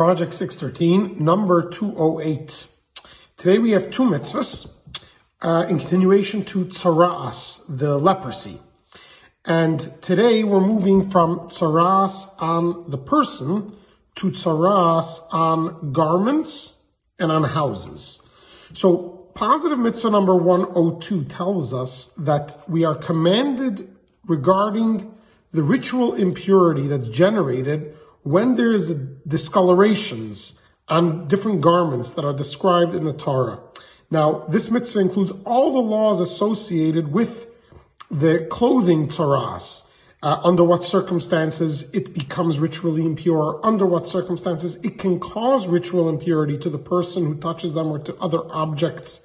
Project 613, number 208. Today we have two mitzvahs uh, in continuation to tzara'as, the leprosy. And today we're moving from tzara'as on the person to tzara'as on garments and on houses. So positive mitzvah number 102 tells us that we are commanded regarding the ritual impurity that's generated when there is discolorations on different garments that are described in the Torah. Now, this mitzvah includes all the laws associated with the clothing tzaras. Uh, under what circumstances it becomes ritually impure, under what circumstances it can cause ritual impurity to the person who touches them or to other objects,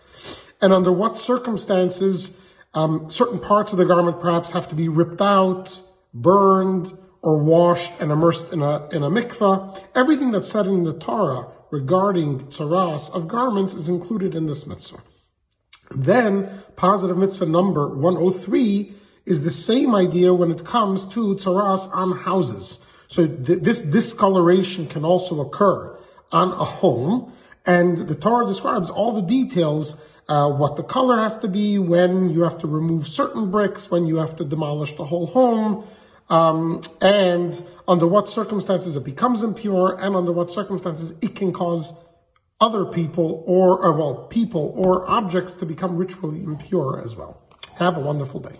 and under what circumstances um, certain parts of the garment perhaps have to be ripped out, burned, or washed and immersed in a, in a mikvah. Everything that's said in the Torah regarding tzaras of garments is included in this mitzvah. Then, positive mitzvah number 103 is the same idea when it comes to tzaras on houses. So th- this discoloration can also occur on a home, and the Torah describes all the details uh, what the color has to be, when you have to remove certain bricks, when you have to demolish the whole home, um, and under what circumstances it becomes impure, and under what circumstances it can cause other people or, or well, people or objects to become ritually impure as well. Have a wonderful day.